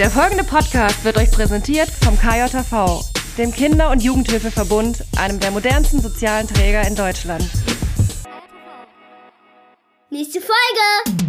Der folgende Podcast wird euch präsentiert vom KJV, dem Kinder- und Jugendhilfeverbund, einem der modernsten sozialen Träger in Deutschland. Nächste Folge!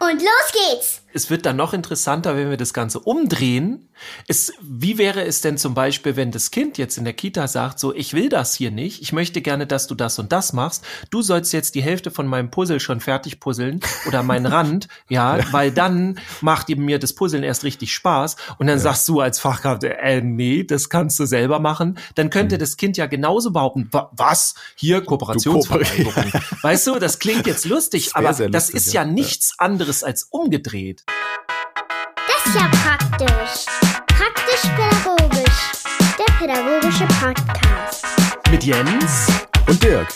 Und los geht's! Es wird dann noch interessanter, wenn wir das Ganze umdrehen. Es, wie wäre es denn zum Beispiel, wenn das Kind jetzt in der Kita sagt, so, ich will das hier nicht, ich möchte gerne, dass du das und das machst. Du sollst jetzt die Hälfte von meinem Puzzle schon fertig puzzeln oder meinen Rand, ja, ja, weil dann macht mir das Puzzeln erst richtig Spaß. Und dann ja. sagst du als Fachkraft, äh, nee, das kannst du selber machen. Dann könnte mhm. das Kind ja genauso behaupten, was? Hier Kooperationsverweigerung. weißt du, das klingt jetzt lustig, das aber lustig, das ist ja, ja nichts anderes als umgedreht. Das ist ja praktisch. Pädagogische Podcast. Mit Jens und Dirk.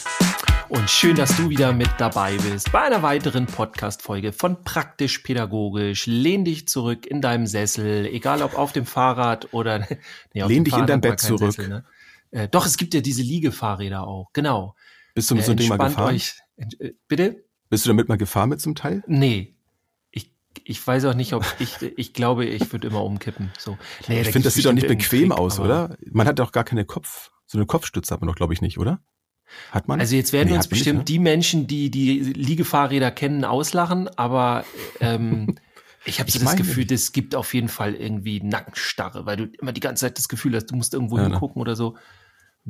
Und schön, dass du wieder mit dabei bist bei einer weiteren Podcast-Folge von Praktisch Pädagogisch. Lehn dich zurück in deinem Sessel, egal ob auf dem Fahrrad oder. Nee, Lehn dich Fahrrad in dein Bett zurück. Sessel, ne? äh, doch, es gibt ja diese Liegefahrräder auch, genau. Bist du mit äh, so einem Ding mal gefahren? Euch, äh, bitte? Bist du damit mal gefahren mit zum Teil? Nee, ich weiß auch nicht, ob ich, ich glaube, ich würde immer umkippen. So. Nee, ich finde, das sieht doch nicht bequem Trick, aus, oder? Man hat doch gar keine Kopf, so eine Kopfstütze hat man doch, glaube ich, nicht, oder? Hat man? Also jetzt werden nee, uns bestimmt nicht, ne? die Menschen, die die Liegefahrräder kennen, auslachen, aber ähm, ich habe so das Gefühl, nicht. das gibt auf jeden Fall irgendwie Nackenstarre, weil du immer die ganze Zeit das Gefühl hast, du musst irgendwo ja, ne? hingucken ne? oder so.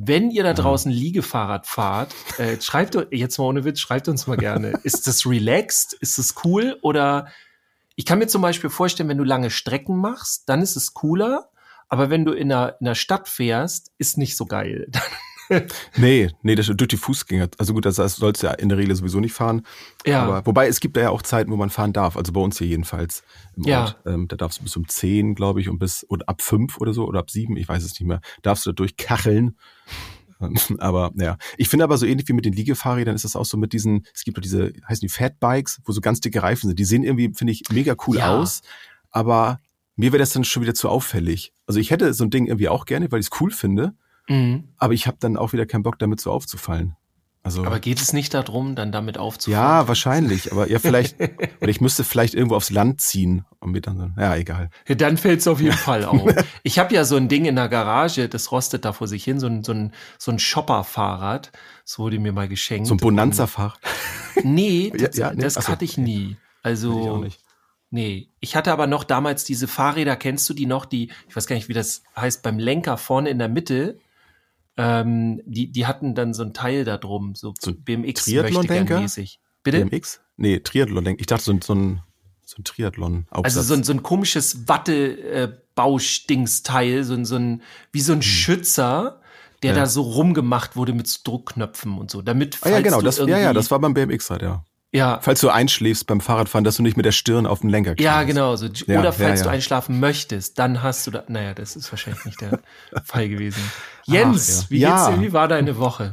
Wenn ihr da draußen Liegefahrrad fahrt, äh, schreibt jetzt mal ohne Witz, schreibt uns mal gerne. ist das relaxed? Ist das cool? Oder ich kann mir zum Beispiel vorstellen, wenn du lange Strecken machst, dann ist es cooler. Aber wenn du in einer, in einer Stadt fährst, ist nicht so geil. nee, nee, das durch die Fußgänger. Also gut, das sollst du ja in der Regel sowieso nicht fahren. Ja. Aber, wobei es gibt da ja auch Zeiten, wo man fahren darf. Also bei uns hier jedenfalls im ja. Ort. Ähm, da darfst du bis um zehn, glaube ich, und bis und ab fünf oder so oder ab sieben, ich weiß es nicht mehr, darfst du da durchkacheln. aber ja, ich finde aber so ähnlich wie mit den Liegefahrrädern ist das auch so mit diesen, es gibt doch diese, heißen die Fatbikes, wo so ganz dicke Reifen sind. Die sehen irgendwie, finde ich, mega cool ja. aus, aber mir wäre das dann schon wieder zu auffällig. Also ich hätte so ein Ding irgendwie auch gerne, weil ich es cool finde, mhm. aber ich habe dann auch wieder keinen Bock, damit so aufzufallen. Also, aber geht es nicht darum, dann damit aufzufahren? Ja, wahrscheinlich. Aber ja, vielleicht, oder ich müsste vielleicht irgendwo aufs Land ziehen und mir dann so, ja, egal. Ja, dann fällt es auf jeden Fall auf. Ich habe ja so ein Ding in der Garage, das rostet da vor sich hin, so ein, so ein, so ein Shopper-Fahrrad. Das wurde mir mal geschenkt. So ein Bonanza-Fahrrad? Nee, das, ja, ja, nee, das achso. hatte ich nie. Also, ich auch nicht. Nee, ich hatte aber noch damals diese Fahrräder, kennst du die noch, die, ich weiß gar nicht, wie das heißt, beim Lenker vorne in der Mitte, ähm, die, die hatten dann so ein Teil da drum, so, so BMX mäßig. Bitte? BMX? Nee, Triathlon-Denker. Ich dachte so, so ein, so ein Triathlon. -Aufsatz. Also so ein, so ein komisches Watte-Baustinksteil, so ein, so ein, wie so ein hm. Schützer, der ja. da so rumgemacht wurde mit Druckknöpfen und so, damit ah, ja, genau, das, ja, ja, das war beim BMX halt, ja. Ja. Falls du einschläfst beim Fahrradfahren, dass du nicht mit der Stirn auf den Lenker kriegst. Ja, genau. So. Ja, oder falls ja, ja. du einschlafen möchtest, dann hast du da. Naja, das ist wahrscheinlich nicht der Fall gewesen. Jens, Ach, wie geht's dir? Wie war deine Woche?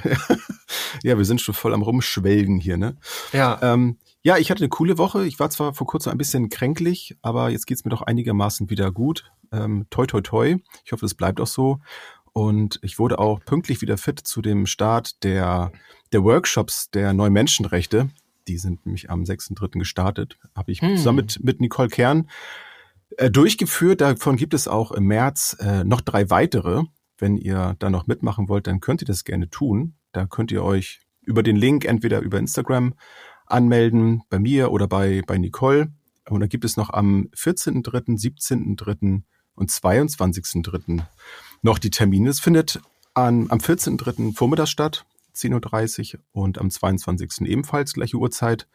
ja, wir sind schon voll am Rumschwelgen hier, ne? Ja. Ähm, ja, ich hatte eine coole Woche. Ich war zwar vor kurzem ein bisschen kränklich, aber jetzt geht's mir doch einigermaßen wieder gut. Ähm, toi, toi, toi. Ich hoffe, das bleibt auch so. Und ich wurde auch pünktlich wieder fit zu dem Start der, der Workshops der neuen Menschenrechte die sind nämlich am 6.3. gestartet. Habe ich hm. zusammen mit, mit Nicole Kern äh, durchgeführt. Davon gibt es auch im März äh, noch drei weitere. Wenn ihr da noch mitmachen wollt, dann könnt ihr das gerne tun. Da könnt ihr euch über den Link entweder über Instagram anmelden, bei mir oder bei, bei Nicole. Und da gibt es noch am 14.3., 17.3. und 22.3. noch die Termine. Es findet an, am 14.3. Vormittag statt 10.30 Uhr und am 22. ebenfalls gleiche Uhrzeit.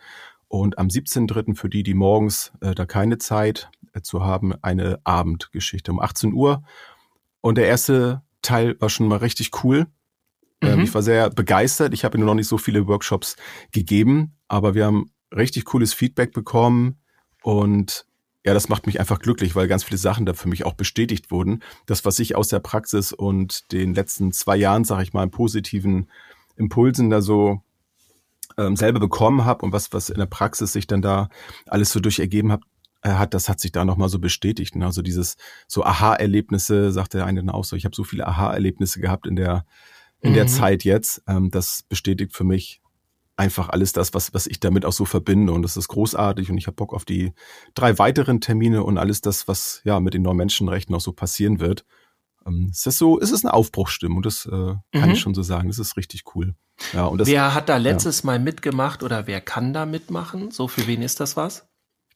Und am 17.3. für die, die morgens äh, da keine Zeit äh, zu haben, eine Abendgeschichte um 18 Uhr. Und der erste Teil war schon mal richtig cool. Ähm, mhm. ich war sehr begeistert. Ich habe nur noch nicht so viele Workshops gegeben, aber wir haben richtig cooles Feedback bekommen und ja, das macht mich einfach glücklich, weil ganz viele Sachen da für mich auch bestätigt wurden. Das, was ich aus der Praxis und den letzten zwei Jahren, sage ich mal, im positiven Impulsen da so ähm, selber bekommen habe und was, was in der Praxis sich dann da alles so durch ergeben hat, äh, hat, das hat sich da nochmal so bestätigt. Ne? Also dieses so Aha-Erlebnisse, sagt der eine dann auch so, ich habe so viele Aha-Erlebnisse gehabt in der, in mhm. der Zeit jetzt. Ähm, das bestätigt für mich, einfach alles das, was, was ich damit auch so verbinde. Und das ist großartig und ich habe Bock auf die drei weiteren Termine und alles das, was ja mit den neuen Menschenrechten auch so passieren wird. Ähm, es ist so, es ist eine Aufbruchstimmung, das äh, kann Mhm. ich schon so sagen. Das ist richtig cool. Ja, und das, wer hat da letztes Mal mitgemacht oder wer kann da mitmachen? So, für wen ist das was?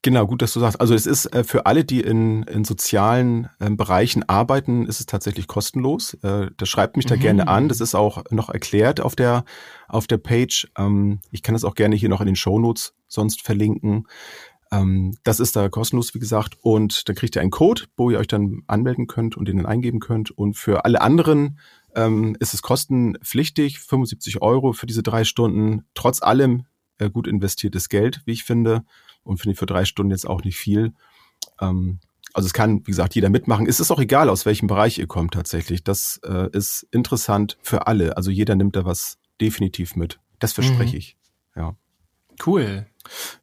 Genau, gut, dass du sagst. Also es ist äh, für alle, die in, in sozialen ähm, Bereichen arbeiten, ist es tatsächlich kostenlos. Äh, das schreibt mich da Mhm. gerne an. Das ist auch noch erklärt auf der auf der Page. Ähm, ich kann das auch gerne hier noch in den Shownotes sonst verlinken. Ähm, das ist da kostenlos, wie gesagt. Und dann kriegt ihr einen Code, wo ihr euch dann anmelden könnt und den dann eingeben könnt. Und für alle anderen ähm, ist es kostenpflichtig, 75 Euro für diese drei Stunden. Trotz allem äh, gut investiertes Geld, wie ich finde. Und finde ich für drei Stunden jetzt auch nicht viel. Ähm, also es kann, wie gesagt, jeder mitmachen. Es ist auch egal, aus welchem Bereich ihr kommt tatsächlich. Das äh, ist interessant für alle. Also jeder nimmt da was definitiv mit. Das verspreche Mhm. ich. Ja. Cool.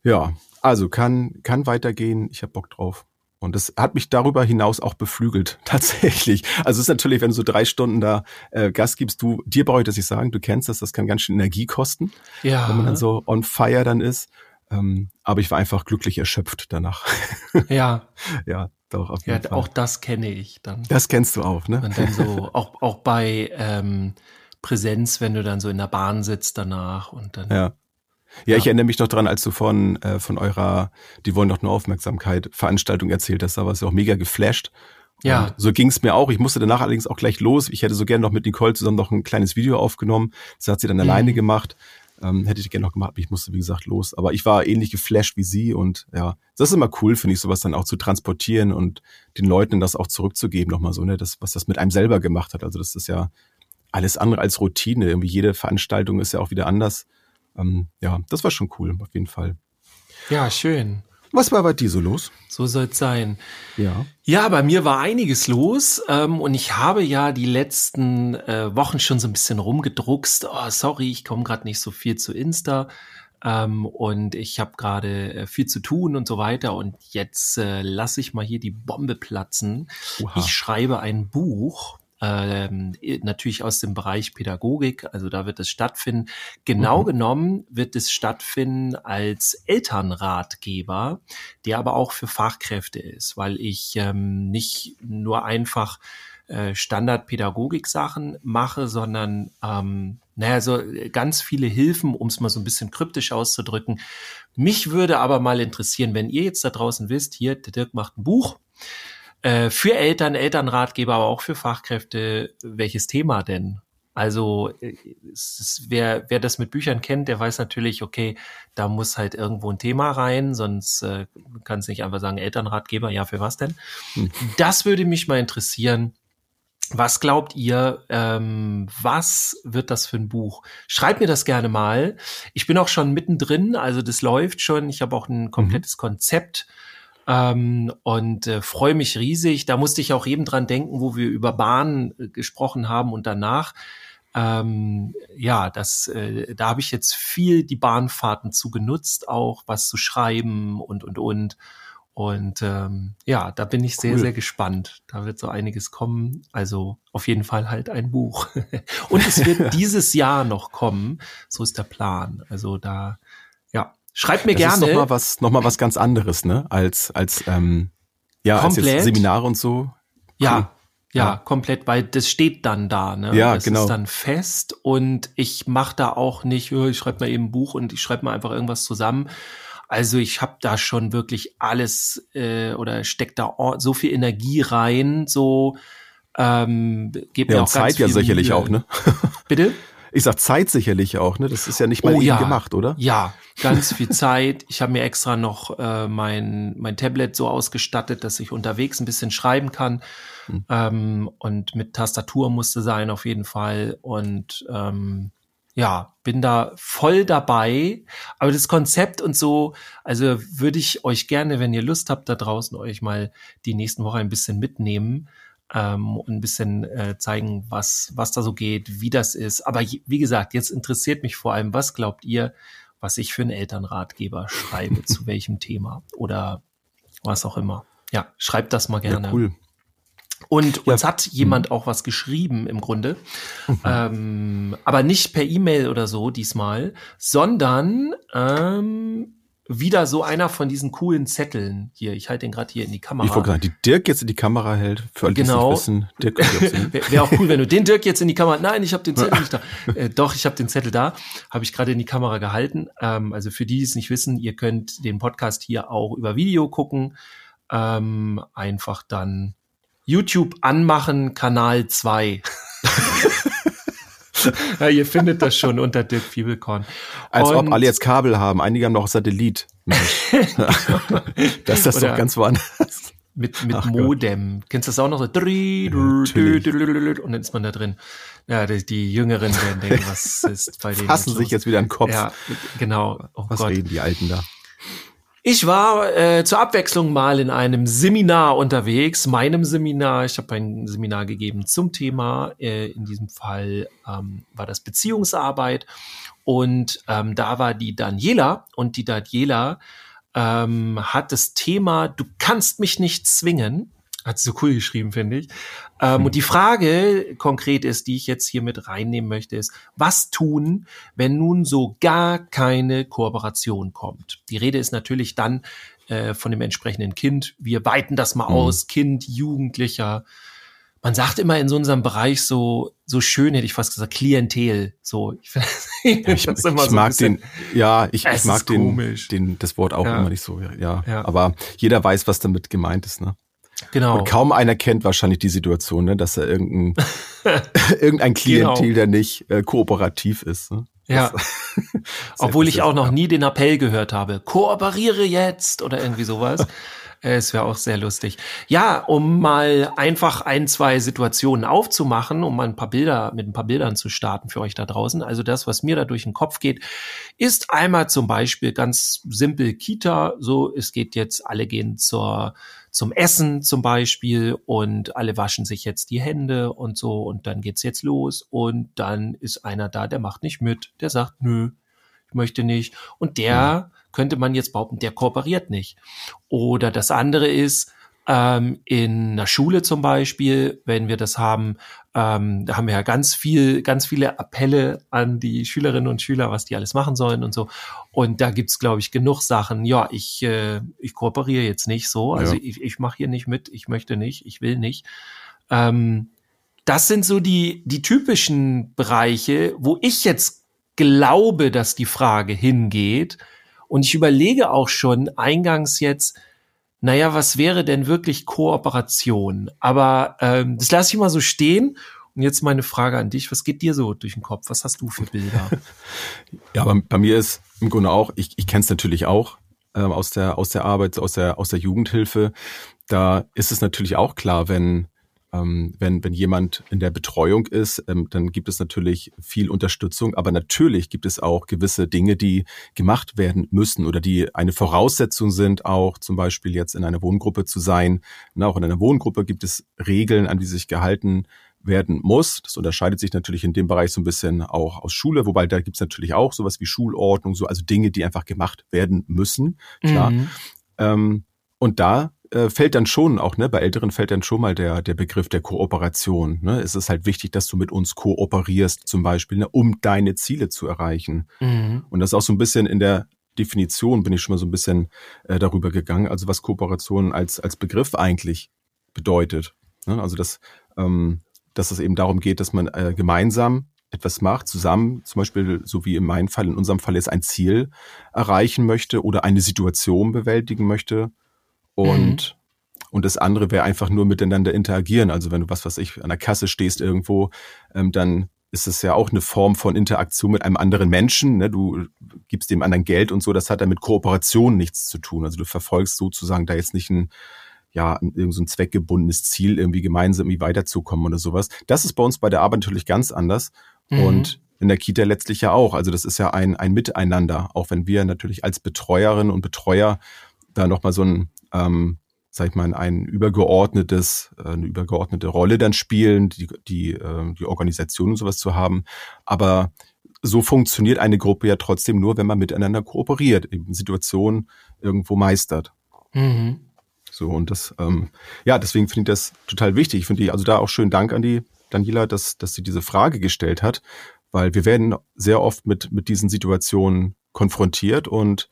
Ja, also kann, kann weitergehen. Ich habe Bock drauf. Und das hat mich darüber hinaus auch beflügelt, tatsächlich. Also es ist natürlich, wenn du so drei Stunden da äh, Gas gibst, du, dir brauche ich das nicht sagen, du kennst das, das kann ganz schön Energie kosten, Ja. wenn man dann so on fire dann ist. Ähm, aber ich war einfach glücklich erschöpft danach. ja, ja, doch, auf ja, jeden Fall. auch das kenne ich dann. das kennst du auch, ne? Und dann so, auch, auch bei ähm, Präsenz, wenn du dann so in der Bahn sitzt danach und dann. Ja. Ja, ich Ja. erinnere mich noch dran, als du von, äh, von eurer, die wollen doch nur Aufmerksamkeit, Veranstaltung erzählt hast, da warst du auch mega geflasht. Ja. Und so ging es mir auch. Ich musste danach allerdings auch gleich los. Ich hätte so gerne noch mit Nicole zusammen noch ein kleines Video aufgenommen. Das hat sie dann Mhm. alleine gemacht. Ähm, hätte ich gerne noch gemacht, aber ich musste, wie gesagt, los. Aber ich war ähnlich geflasht wie sie und ja, das ist immer cool, finde ich, sowas dann auch zu transportieren und den Leuten das auch zurückzugeben, nochmal so, ne, das, was das mit einem selber gemacht hat. Also das ist ja alles andere als Routine. Irgendwie jede Veranstaltung ist ja auch wieder anders. Ähm, ja, das war schon cool, auf jeden Fall. ja, schön. Was war bei dir so los? So soll's sein. Ja. Ja, bei mir war einiges los ähm, und ich habe ja die letzten äh, Wochen schon so ein bisschen rumgedruckst. Oh, sorry, ich komme gerade nicht so viel zu Insta ähm, und ich habe gerade äh, viel zu tun und so weiter und jetzt äh, lasse ich mal hier die Bombe platzen. Oha. Ich schreibe ein Buch. Ähm, natürlich aus dem Bereich Pädagogik, also da wird es stattfinden. Genau Mhm. genommen wird es stattfinden als Elternratgeber, der aber auch für Fachkräfte ist, weil ich ähm, nicht nur einfach äh, Standardpädagogik-Sachen mache, sondern ähm, naja, so ganz viele Hilfen, um es mal so ein bisschen kryptisch auszudrücken. Mich würde aber mal interessieren, wenn ihr jetzt da draußen wisst, hier, der Dirk macht ein Buch äh, für Eltern, Elternratgeber, aber auch für Fachkräfte, welches Thema denn? Also äh, ist, wer, wer das mit Büchern kennt, der weiß natürlich, okay, da muss halt irgendwo ein Thema rein, sonst äh, kann es nicht einfach sagen, Elternratgeber, ja, für was denn? Hm. Das würde mich mal interessieren. Was glaubt ihr, ähm, was wird das für ein Buch? Schreibt mir das gerne mal. Ich bin auch schon mittendrin, also das läuft schon. Ich habe auch ein komplettes Konzept ähm, und äh, freue mich riesig. Da musste ich auch eben dran denken, wo wir über Bahnen äh, gesprochen haben und danach. Ähm, ja, das, äh, da habe ich jetzt viel die Bahnfahrten zu genutzt, auch was zu schreiben und und und. Und ähm, ja, da bin ich sehr, Cool. sehr gespannt. Da wird so einiges kommen. Also auf jeden Fall halt ein Buch. und es wird dieses Jahr noch kommen. So ist der Plan. Also da, schreibt mir Das gerne. ist noch mal was, noch mal was ganz anderes, ne? Als, als, ähm, ja, als Komplett. jetzt Seminare und so. Ja, Cool. ja, Ja. komplett, weil das steht dann da, ne? Ja, das genau. ist dann fest und ich mache da auch nicht, oh, ich schreibe mal eben ein Buch und ich schreibe mal einfach irgendwas zusammen. Also ich habe da schon wirklich alles äh, oder steckt da so viel Energie rein, so ähm, gibt Ja, mir und auch ganz Zeit ja sicherlich Mühe. auch, ne? Bitte? Ich sag Zeit sicherlich auch, ne? Das ist ja nicht mal Oh eben ja. gemacht, oder? Ja, ganz viel Zeit. Ich habe mir extra noch äh, mein, mein Tablet so ausgestattet, dass ich unterwegs ein bisschen schreiben kann. Hm. Ähm, und mit Tastatur musste sein auf jeden Fall. Und ähm, ja, bin da voll dabei. Aber das Konzept und so, also würde ich euch gerne, wenn ihr Lust habt, da draußen euch mal die nächsten Wochen ein bisschen mitnehmen ähm, und ein bisschen äh, zeigen, was, was da so geht, wie das ist. Aber wie gesagt, jetzt interessiert mich vor allem, was glaubt ihr, was ich für einen Elternratgeber schreibe, zu welchem Thema oder was auch immer. Ja, schreibt das mal gerne. Ja, cool. Und uns hat jemand auch was geschrieben im Grunde, ähm, aber nicht per E-Mail oder so diesmal, sondern ähm, wieder so einer von diesen coolen Zetteln hier. Ich halte den gerade hier in die Kamera. Ich wollte gerade, die Dirk jetzt in die Kamera hält, für alle, die es Genau. nicht wissen. Dirk. Wäre wär auch cool, wenn du den Dirk jetzt in die Kamera. Nein, ich habe den Zettel nicht da. Äh, doch, ich habe den Zettel da. Habe ich gerade in die Kamera gehalten. Ähm, also für die, die es nicht wissen, ihr könnt den Podcast hier auch über Video gucken. Ähm, einfach dann YouTube anmachen, Kanal 2. ja, ihr findet das schon unter Dirk Fiebelkorn. Als ob Und- alle jetzt Kabel haben. Einige haben noch Satellit. Das ist das Oder- doch ganz woanders. Mit, mit Ach Gott. Modem. Kennst du das auch noch so? Natürlich. Und dann ist man da drin. Ja, die, die Jüngeren werden denken, was ist bei denen Fassen los? sich jetzt wieder an den Kopf. Ja, genau. Oh Was Gott. reden die Alten da? Ich war äh, zur Abwechslung mal in einem Seminar unterwegs, meinem Seminar. Ich habe ein Seminar gegeben zum Thema. Äh, in diesem Fall ähm, war das Beziehungsarbeit. Und ähm, da war die Daniela und die Daniela ähm, hat das Thema, du kannst mich nicht zwingen. Hat sie so cool geschrieben, finde ich. Ähm, Und die Frage konkret ist, die ich jetzt hier mit reinnehmen möchte, ist, was tun, wenn nun so gar keine Kooperation kommt? Die Rede ist natürlich dann äh, von dem entsprechenden Kind. Wir weiten das mal Mhm. aus, Kind, Jugendlicher. Man sagt immer in so unserem Bereich so, so schön, hätte ich fast gesagt, Klientel. So, ich, Ich, ich immer so mag bisschen- den, ja, ich, ich mag den, den, das Wort auch Ja. immer nicht so, ja. Ja. Aber jeder weiß, was damit gemeint ist, ne? Genau. Und kaum einer kennt wahrscheinlich die Situation, ne, dass er irgendein, irgendein Klientel, Genau. der nicht äh, kooperativ ist. Ne? Ja. Obwohl ich auch noch nie den Appell gehört habe, kooperiere jetzt oder irgendwie sowas. Es wäre auch sehr lustig. Ja, um mal einfach ein, zwei Situationen aufzumachen, um mal ein paar Bilder, mit ein paar Bildern zu starten für euch da draußen. Also das, was mir da durch den Kopf geht, ist einmal zum Beispiel ganz simpel Kita. So, es geht jetzt, alle gehen zur, zum Essen zum Beispiel und alle waschen sich jetzt die Hände und so und dann geht's jetzt los und dann ist einer da, der macht nicht mit, der sagt, nö, ich möchte nicht. Und der könnte man jetzt behaupten, der kooperiert nicht. Oder das andere ist, ähm, in einer Schule zum Beispiel, wenn wir das haben, ähm, da haben wir ja ganz viel, ganz viele Appelle an die Schülerinnen und Schüler, was die alles machen sollen und so. Und da gibt's, glaube ich, genug Sachen. Ja, ich, äh, ich kooperiere jetzt nicht so. Also Ja. ich, ich mache hier nicht mit, ich möchte nicht, ich will nicht. Ähm, das sind so die, die typischen Bereiche, wo ich jetzt glaube, dass die Frage hingeht. Und ich überlege auch schon eingangs jetzt, naja, was wäre denn wirklich Kooperation? Aber ähm, das lasse ich mal so stehen. Und jetzt meine Frage an dich, was geht dir so durch den Kopf? Was hast du für Bilder? Ja, aber bei mir ist im Grunde auch, ich, ich kenne es natürlich auch ähm, aus der aus der Arbeit, aus der aus der Jugendhilfe. Da ist es natürlich auch klar, wenn ähm, wenn wenn jemand in der Betreuung ist, ähm, dann gibt es natürlich viel Unterstützung, aber natürlich gibt es auch gewisse Dinge, die gemacht werden müssen oder die eine Voraussetzung sind, auch zum Beispiel jetzt in einer Wohngruppe zu sein. Na, auch in einer Wohngruppe gibt es Regeln, an die sich gehalten werden muss. Das unterscheidet sich natürlich in dem Bereich so ein bisschen auch aus Schule, wobei da gibt's natürlich auch sowas wie Schulordnung, so also Dinge, die einfach gemacht werden müssen. Klar. Mhm. Ähm, und da äh, fällt dann schon auch, ne, bei Älteren fällt dann schon mal der, der Begriff der Kooperation. Ne? Es ist halt wichtig, dass du mit uns kooperierst, zum Beispiel, ne, um deine Ziele zu erreichen. Mhm. Und das ist auch so ein bisschen in der Definition bin ich schon mal so ein bisschen äh, darüber gegangen, also was Kooperation als, als Begriff eigentlich bedeutet. Ne? Also dass, ähm, dass es eben darum geht, dass man äh, gemeinsam etwas macht, zusammen, zum Beispiel, so wie in meinem Fall, in unserem Fall jetzt ein Ziel erreichen möchte oder eine Situation bewältigen möchte. Und, und das andere wäre einfach nur miteinander interagieren. Also wenn du was, was ich an der Kasse stehst irgendwo, ähm, dann ist es ja auch eine Form von Interaktion mit einem anderen Menschen. Ne? Du gibst dem anderen Geld und so. Das hat dann mit Kooperation nichts zu tun. Also du verfolgst sozusagen da jetzt nicht ein, ja, irgend so ein zweckgebundenes Ziel, irgendwie gemeinsam irgendwie weiterzukommen oder sowas. Das ist bei uns bei der Arbeit natürlich ganz anders. Mhm. Und in der Kita letztlich ja auch. Also das ist ja ein, ein Miteinander, auch wenn wir natürlich als Betreuerinnen und Betreuer da nochmal so ein, ähm, sag ich mal, ein übergeordnetes, äh, eine übergeordnete Rolle dann spielen, die, die, äh, die Organisation und sowas zu haben. Aber so funktioniert eine Gruppe ja trotzdem nur, wenn man miteinander kooperiert, eben Situationen irgendwo meistert. Mhm. So und das, ähm, ja, deswegen finde ich das total wichtig. Ich finde also da auch schönen Dank an die Daniela, dass, dass sie diese Frage gestellt hat, weil wir werden sehr oft mit, mit diesen Situationen konfrontiert und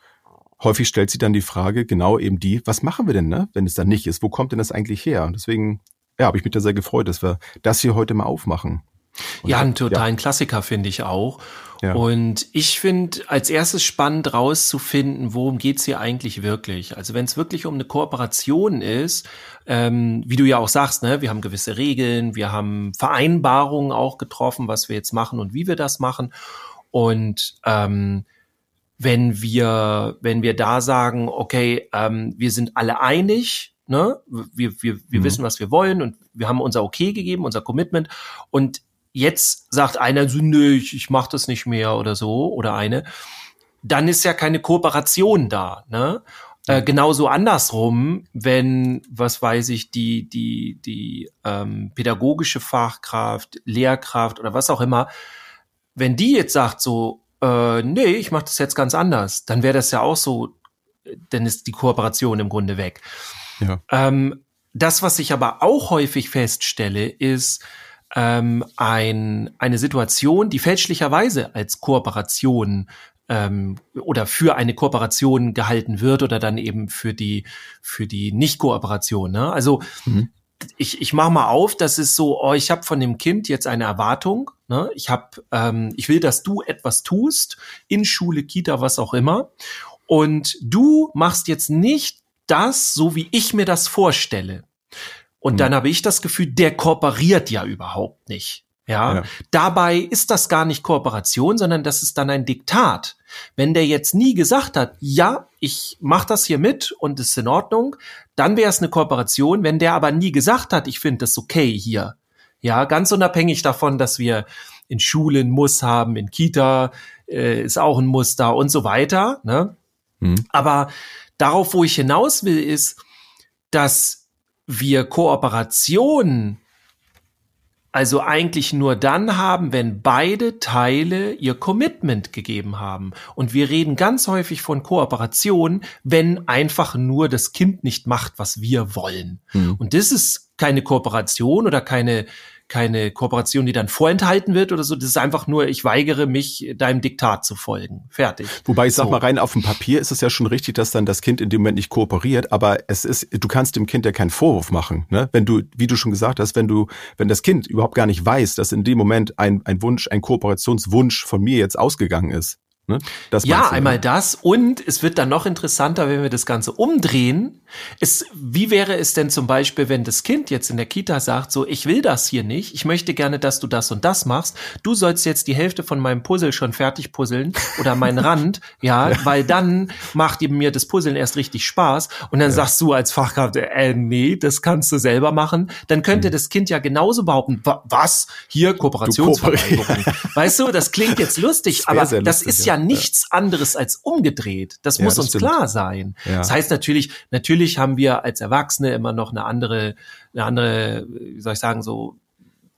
häufig stellt sie dann die Frage, genau eben die, was machen wir denn, ne, wenn es dann nicht ist? Wo kommt denn das eigentlich her? Und deswegen, ja, habe ich mich da sehr gefreut, dass wir das hier heute mal aufmachen. Und ja, einen totalen ja. Klassiker finde ich auch. Ja. Und ich finde als erstes spannend rauszufinden, worum geht's hier eigentlich wirklich. Also wenn es wirklich um eine Kooperation ist, ähm, wie du ja auch sagst, ne, wir haben gewisse Regeln, wir haben Vereinbarungen auch getroffen, was wir jetzt machen und wie wir das machen. Und ähm, wenn wir, wenn wir da sagen, okay, ähm, wir sind alle einig, ne, wir, wir, wir mhm. wissen, was wir wollen und wir haben unser Okay gegeben, unser Commitment und jetzt sagt einer so, nö, ich, ich mach das nicht mehr oder so oder eine, dann ist ja keine Kooperation da, ne? Äh, genauso andersrum, wenn, was weiß ich, die, die, die ähm, pädagogische Fachkraft, Lehrkraft oder was auch immer, wenn die jetzt sagt so, äh, nee, ich mache das jetzt ganz anders, dann wäre das ja auch so, dann ist die Kooperation im Grunde weg. Ja. Ähm, das, was ich aber auch häufig feststelle, ist ähm, ein, eine Situation, die fälschlicherweise als Kooperation ähm, oder für eine Kooperation gehalten wird oder dann eben für die für die Nicht-Kooperation. Ne? Also mhm ich, ich mache mal auf, das ist so, oh, ich habe von dem Kind jetzt eine Erwartung. Ne? Ich habe, ähm, ich will, dass du etwas tust in Schule, Kita, was auch immer. Und du machst jetzt nicht das, so wie ich mir das vorstelle. Und mhm. dann habe ich das Gefühl, der kooperiert ja überhaupt nicht. Ja? ja, dabei ist das gar nicht Kooperation, sondern das ist dann ein Diktat. Wenn der jetzt nie gesagt hat, ja, ich mach das hier mit und ist in Ordnung, dann wäre es eine Kooperation. Wenn der aber nie gesagt hat, ich finde das okay hier, ja, ganz unabhängig davon, dass wir in Schulen Muss haben, in Kita äh, ist auch ein Muss da und so weiter. Ne? Mhm. Aber darauf, wo ich hinaus will, ist, dass wir Kooperation also eigentlich nur dann haben, wenn beide Teile ihr Commitment gegeben haben. Und wir reden ganz häufig von Kooperation, wenn einfach nur das Kind nicht macht, was wir wollen. Mhm. Und das ist keine Kooperation oder keine keine Kooperation, die dann vorenthalten wird oder so. Das ist einfach nur, ich weigere mich, deinem Diktat zu folgen. Fertig. Wobei ich sag so. mal rein auf dem Papier ist es ja schon richtig, dass dann das Kind in dem Moment nicht kooperiert, aber es ist, du kannst dem Kind ja keinen Vorwurf machen, ne? Wenn du, wie du schon gesagt hast, wenn du, wenn das Kind überhaupt gar nicht weiß, dass in dem Moment ein, ein Wunsch, ein Kooperationswunsch von mir jetzt ausgegangen ist, Ne? ja, du, einmal das und es wird dann noch interessanter, wenn wir das Ganze umdrehen. Es, wie wäre es denn zum Beispiel, wenn das Kind jetzt in der Kita sagt, so, ich will das hier nicht, ich möchte gerne, dass du das und das machst, du sollst jetzt die Hälfte von meinem Puzzle schon fertig puzzeln oder meinen Rand, ja, ja, weil dann macht mir das Puzzeln erst richtig Spaß und dann ja. sagst du als Fachkraft, äh, nee, das kannst du selber machen, dann könnte mhm. das Kind ja genauso behaupten, was, hier Kooperationsvereinbarung. Weißt du, das klingt jetzt lustig, das aber das ist ja nichts anderes als umgedreht. Das muss das uns stimmt. klar sein. Das heißt natürlich, natürlich haben wir als Erwachsene immer noch eine andere, eine andere, wie soll ich sagen, so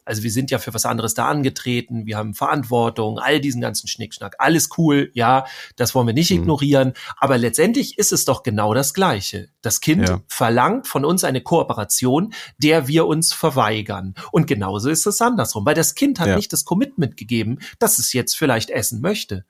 also wir sind ja für was anderes da angetreten, wir haben Verantwortung, all diesen ganzen Schnickschnack, alles cool, ja, das wollen wir nicht mhm. ignorieren, aber letztendlich ist es doch genau das Gleiche. Das Kind ja. verlangt von uns eine Kooperation, der wir uns verweigern. Und genauso ist es andersrum, weil das Kind hat ja. nicht das Commitment gegeben, dass es jetzt vielleicht essen möchte.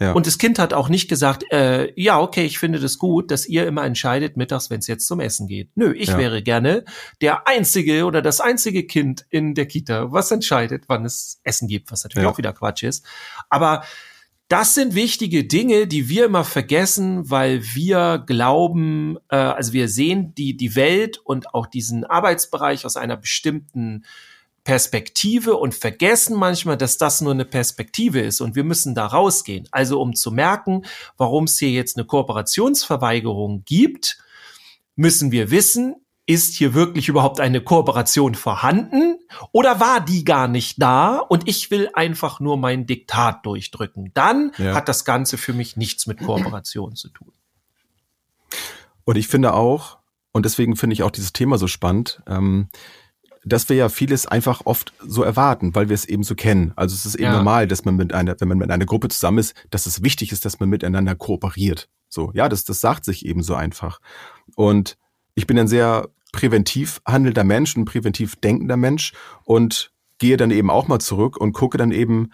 Ja. Und das Kind hat auch nicht gesagt, äh, ja, okay, ich finde das gut, dass ihr immer entscheidet mittags, wenn es jetzt zum Essen geht. Nö, ich ja. wäre gerne der einzige oder das einzige Kind in der Kita, was entscheidet, wann es Essen gibt, was natürlich ja. auch wieder Quatsch ist. Aber das sind wichtige Dinge, die wir immer vergessen, weil wir glauben, äh, also wir sehen die, die Welt und auch diesen Arbeitsbereich aus einer bestimmten Perspektive und vergessen manchmal, dass das nur eine Perspektive ist und wir müssen da rausgehen. Also um zu merken, warum es hier jetzt eine Kooperationsverweigerung gibt, müssen wir wissen, ist hier wirklich überhaupt eine Kooperation vorhanden oder war die gar nicht da und ich will einfach nur mein Diktat durchdrücken. Dann ja. hat das Ganze für mich nichts mit Kooperation zu tun. Und ich finde auch, und deswegen finde ich auch dieses Thema so spannend, ähm, dass wir ja vieles einfach oft so erwarten, weil wir es eben so kennen. Also es ist eben ja. normal, dass man mit einer, wenn man mit einer Gruppe zusammen ist, dass es wichtig ist, dass man miteinander kooperiert. So, ja, das, das sagt sich eben so einfach. Und ich bin ein sehr präventiv handelnder Mensch, ein präventiv denkender Mensch und gehe dann eben auch mal zurück und gucke dann eben,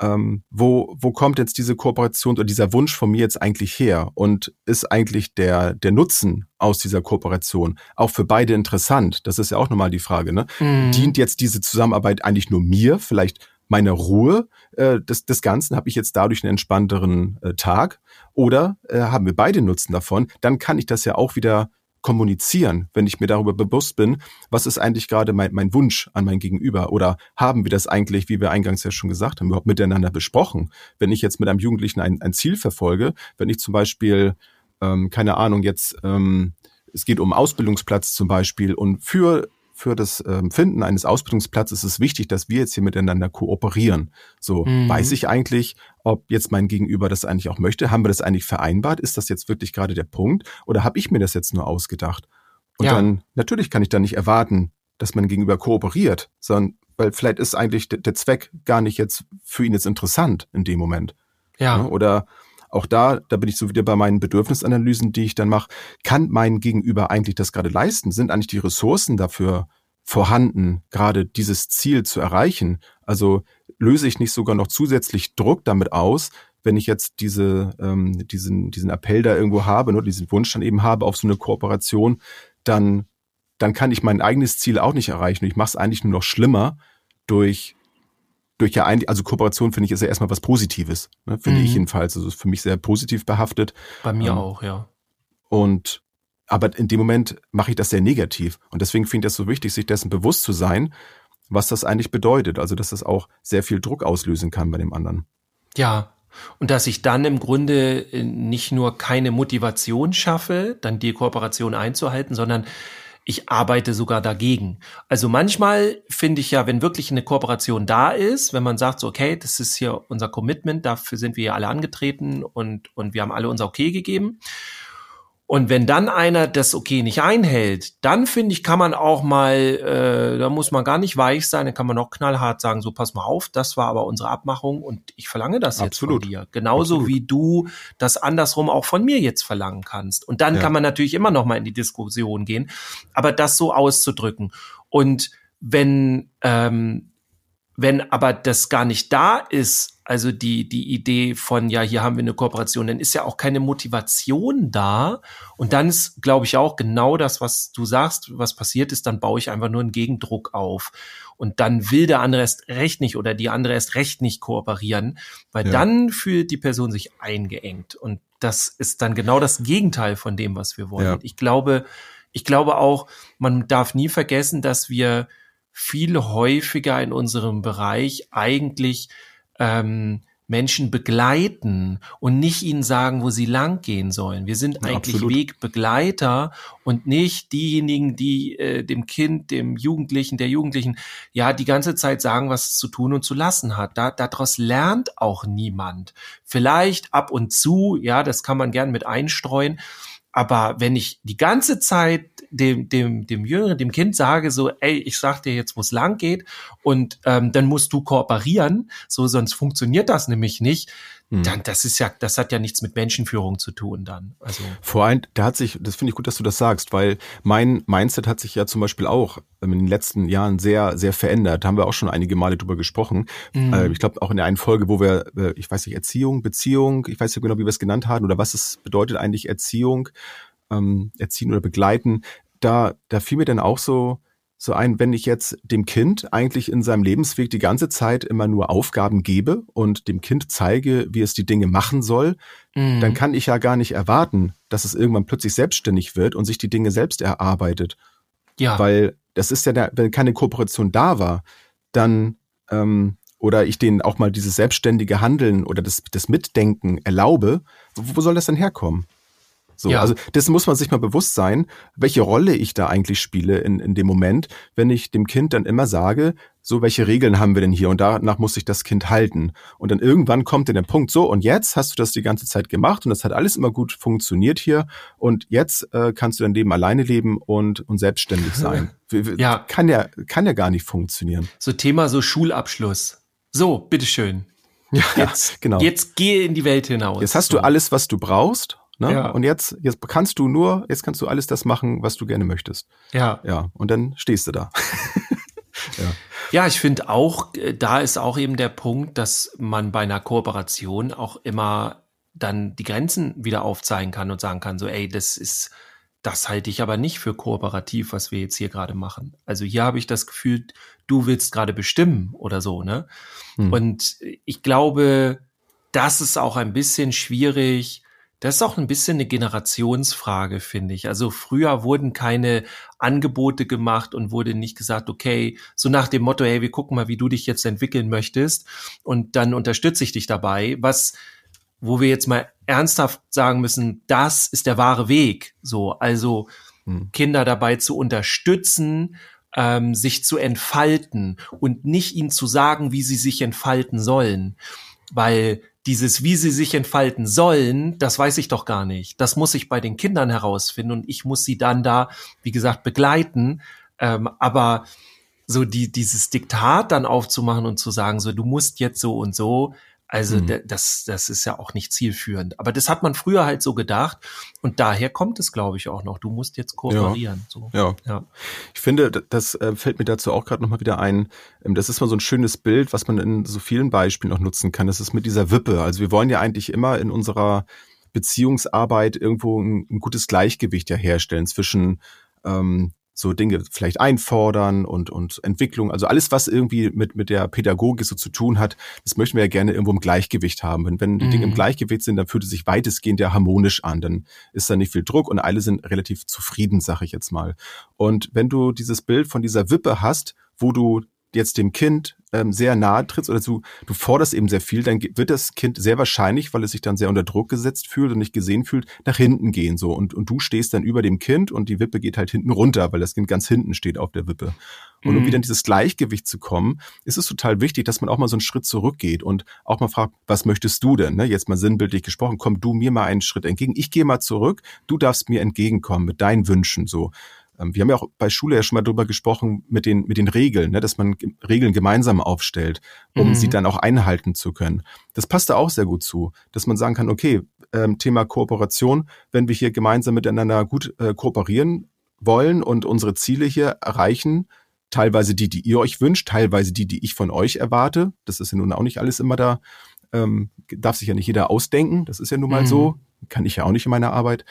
ähm, wo, wo kommt jetzt diese Kooperation oder dieser Wunsch von mir jetzt eigentlich her? Und ist eigentlich der, der Nutzen aus dieser Kooperation auch für beide interessant? Das ist ja auch nochmal die Frage. Ne? Mhm. Dient jetzt diese Zusammenarbeit eigentlich nur mir, vielleicht meiner Ruhe äh, des, des Ganzen? Habe ich jetzt dadurch einen entspannteren äh, Tag? Oder äh, haben wir beide Nutzen davon? Dann kann ich das ja auch wieder kommunizieren, wenn ich mir darüber bewusst bin, was ist eigentlich gerade mein, mein Wunsch an mein Gegenüber oder haben wir das eigentlich, wie wir eingangs ja schon gesagt haben, überhaupt miteinander besprochen? Wenn ich jetzt mit einem Jugendlichen ein, ein Ziel verfolge, wenn ich zum Beispiel, ähm, keine Ahnung, jetzt ähm, es geht um Ausbildungsplatz zum Beispiel und für für das ähm, Finden eines Ausbildungsplatzes ist es wichtig, dass wir jetzt hier miteinander kooperieren. So, mhm. weiß ich eigentlich, ob jetzt mein Gegenüber das eigentlich auch möchte? Haben wir das eigentlich vereinbart? Ist das jetzt wirklich gerade der Punkt? Oder habe ich mir das jetzt nur ausgedacht? Und ja. dann, natürlich kann ich dann nicht erwarten, dass mein Gegenüber kooperiert, sondern weil vielleicht ist eigentlich der Zweck gar nicht jetzt für ihn jetzt interessant in dem Moment. Ja. Ne? Oder auch da, da bin ich so wieder bei meinen Bedürfnisanalysen, die ich dann mache. Kann mein Gegenüber eigentlich das gerade leisten? Sind eigentlich die Ressourcen dafür vorhanden, gerade dieses Ziel zu erreichen? Also löse ich nicht sogar noch zusätzlich Druck damit aus, wenn ich jetzt diese, ähm, diesen, diesen Appell da irgendwo habe, ne, diesen Wunsch dann eben habe auf so eine Kooperation, dann, dann kann ich mein eigenes Ziel auch nicht erreichen. Ich mache es eigentlich nur noch schlimmer durch durch ja ein, also Kooperation finde ich ist ja erstmal was Positives, ne? finde mhm. ich jedenfalls. Also ist für mich sehr positiv behaftet. Bei mir ähm, auch, ja. Und aber in dem Moment mache ich das sehr negativ. Und deswegen finde ich das so wichtig, sich dessen bewusst zu sein, was das eigentlich bedeutet. Also, dass das auch sehr viel Druck auslösen kann bei dem anderen. Ja. Und dass ich dann im Grunde äh, nicht nur keine Motivation schaffe, dann die Kooperation einzuhalten, sondern ich arbeite sogar dagegen. Also manchmal finde ich ja, wenn wirklich eine Kooperation da ist, wenn man sagt so, okay, das ist hier unser Commitment, dafür sind wir ja alle angetreten und, und wir haben alle unser Okay gegeben. Und wenn dann einer das okay nicht einhält, dann finde ich, kann man auch mal, äh, da muss man gar nicht weich sein, dann kann man auch knallhart sagen, so pass mal auf, das war aber unsere Abmachung und ich verlange das Absolut. jetzt von dir. Genauso Absolut. wie du das andersrum auch von mir jetzt verlangen kannst. Und dann ja. kann man natürlich immer noch mal in die Diskussion gehen, aber das so auszudrücken. Und wenn, ähm, wenn aber das gar nicht da ist, also die, die Idee von, ja, hier haben wir eine Kooperation, dann ist ja auch keine Motivation da. Und dann ist, glaube ich, auch genau das, was du sagst, was passiert ist, dann baue ich einfach nur einen Gegendruck auf. Und dann will der andere erst recht nicht oder die andere erst recht nicht kooperieren, weil ja. dann fühlt die Person sich eingeengt. Und das ist dann genau das Gegenteil von dem, was wir wollen. Ja. Ich glaube, ich glaube auch, man darf nie vergessen, dass wir viel häufiger in unserem Bereich eigentlich ähm, Menschen begleiten und nicht ihnen sagen, wo sie lang gehen sollen. Wir sind ja, eigentlich absolut. Wegbegleiter und nicht diejenigen, die äh, dem Kind, dem Jugendlichen, der Jugendlichen ja die ganze Zeit sagen, was es zu tun und zu lassen hat. Da, daraus lernt auch niemand. Vielleicht ab und zu, ja, das kann man gern mit einstreuen. Aber wenn ich die ganze Zeit dem, dem, dem Jüngeren, dem Kind sage, so, ey, ich sag dir jetzt, wo es lang geht und ähm, dann musst du kooperieren, so sonst funktioniert das nämlich nicht. Mhm. Dann, das ist ja, das hat ja nichts mit Menschenführung zu tun dann. Also vor allem, da hat sich, das finde ich gut, dass du das sagst, weil mein Mindset hat sich ja zum Beispiel auch in den letzten Jahren sehr, sehr verändert. Da haben wir auch schon einige Male drüber gesprochen. Mhm. Äh, ich glaube auch in der einen Folge, wo wir, äh, ich weiß nicht, Erziehung, Beziehung, ich weiß nicht genau, wie wir es genannt haben oder was es bedeutet eigentlich Erziehung ähm, erziehen oder begleiten, da, da fiel mir dann auch so, so ein, wenn ich jetzt dem Kind eigentlich in seinem Lebensweg die ganze Zeit immer nur Aufgaben gebe und dem Kind zeige, wie es die Dinge machen soll, mhm. dann kann ich ja gar nicht erwarten, dass es irgendwann plötzlich selbstständig wird und sich die Dinge selbst erarbeitet. Ja. Weil das ist ja, der, wenn keine Kooperation da war, dann ähm, oder ich denen auch mal dieses selbstständige Handeln oder das, das Mitdenken erlaube, wo, wo soll das denn herkommen? So, ja. also das muss man sich mal bewusst sein, welche Rolle ich da eigentlich spiele in, in dem Moment, wenn ich dem Kind dann immer sage, so welche Regeln haben wir denn hier und danach muss sich das Kind halten. Und dann irgendwann kommt dann der Punkt, so und jetzt hast du das die ganze Zeit gemacht und das hat alles immer gut funktioniert hier und jetzt äh, kannst du dein Leben alleine leben und, und selbstständig sein. ja. Kann ja, kann ja gar nicht funktionieren. So Thema so Schulabschluss. So, bitteschön. Ja, jetzt, genau. Jetzt gehe in die Welt hinaus. Jetzt hast so. du alles, was du brauchst Ne? Ja. Und jetzt, jetzt kannst du nur, jetzt kannst du alles das machen, was du gerne möchtest. Ja. Ja. Und dann stehst du da. ja. Ja, ich finde auch, äh, da ist auch eben der Punkt, dass man bei einer Kooperation auch immer dann die Grenzen wieder aufzeigen kann und sagen kann, so, ey, das ist, das halte ich aber nicht für kooperativ, was wir jetzt hier gerade machen. Also hier habe ich das Gefühl, du willst gerade bestimmen oder so, ne? Hm. Und ich glaube, das ist auch ein bisschen schwierig. Das ist auch ein bisschen eine Generationsfrage, finde ich. Also früher wurden keine Angebote gemacht und wurde nicht gesagt, okay, so nach dem Motto, hey, wir gucken mal, wie du dich jetzt entwickeln möchtest und dann unterstütze ich dich dabei, was wo wir jetzt mal ernsthaft sagen müssen, das ist der wahre Weg. So, also Hm. Kinder dabei zu unterstützen, ähm, sich zu entfalten und nicht ihnen zu sagen, wie sie sich entfalten sollen. Weil dieses, wie sie sich entfalten sollen, das weiß ich doch gar nicht. Das muss ich bei den Kindern herausfinden und ich muss sie dann da, wie gesagt, begleiten. Ähm, aber so die, dieses Diktat dann aufzumachen und zu sagen, so, du musst jetzt so und so, also Mhm. da- das, das ist ja auch nicht zielführend. Aber das hat man früher halt so gedacht und daher kommt es, glaube ich, auch noch. Du musst jetzt kooperieren. So. Ja. Ja. Ich finde, das äh, fällt mir dazu auch gerade nochmal wieder ein. Ähm, Das ist mal so ein schönes Bild, was man in so vielen Beispielen auch nutzen kann. Das ist mit dieser Wippe. Also wir wollen ja eigentlich immer in unserer Beziehungsarbeit irgendwo ein, ein gutes Gleichgewicht ja herstellen zwischen ähm, so Dinge vielleicht einfordern und, und Entwicklung, also alles, was irgendwie mit, mit der Pädagogik so zu tun hat, das möchten wir ja gerne irgendwo im Gleichgewicht haben. Wenn, wenn die Mhm. Dinge im Gleichgewicht sind, dann fühlt es sich weitestgehend ja harmonisch an. Dann ist da nicht viel Druck und alle sind relativ zufrieden, sag ich jetzt mal. Und wenn du dieses Bild von dieser Wippe hast, wo du jetzt dem Kind ähm, sehr nahe trittst oder du, du forderst eben sehr viel, dann wird das Kind sehr wahrscheinlich, weil es sich dann sehr unter Druck gesetzt fühlt und nicht gesehen fühlt, nach hinten gehen so und, und du stehst dann über dem Kind und die Wippe geht halt hinten runter, weil das Kind ganz hinten steht auf der Wippe. Und um Mhm. wieder in dieses Gleichgewicht zu kommen, ist es total wichtig, dass man auch mal so einen Schritt zurückgeht und auch mal fragt, was möchtest du denn? Ne? Jetzt mal sinnbildlich gesprochen, komm du mir mal einen Schritt entgegen. Ich gehe mal zurück, du darfst mir entgegenkommen mit deinen Wünschen so. Ähm, Wir haben ja auch bei Schule ja schon mal drüber gesprochen mit den, mit den Regeln, ne, dass man Ge- Regeln gemeinsam aufstellt, um Mhm. sie dann auch einhalten zu können. Das passt da auch sehr gut zu, dass man sagen kann, okay, ähm, Thema Kooperation, wenn wir hier gemeinsam miteinander gut äh, kooperieren wollen und unsere Ziele hier erreichen, teilweise die, die ihr euch wünscht, teilweise die, die ich von euch erwarte. Das ist ja nun auch nicht alles immer da, ähm, darf sich ja nicht jeder ausdenken. Das ist ja nun mal Mhm. so, kann ich ja auch nicht in meiner Arbeit.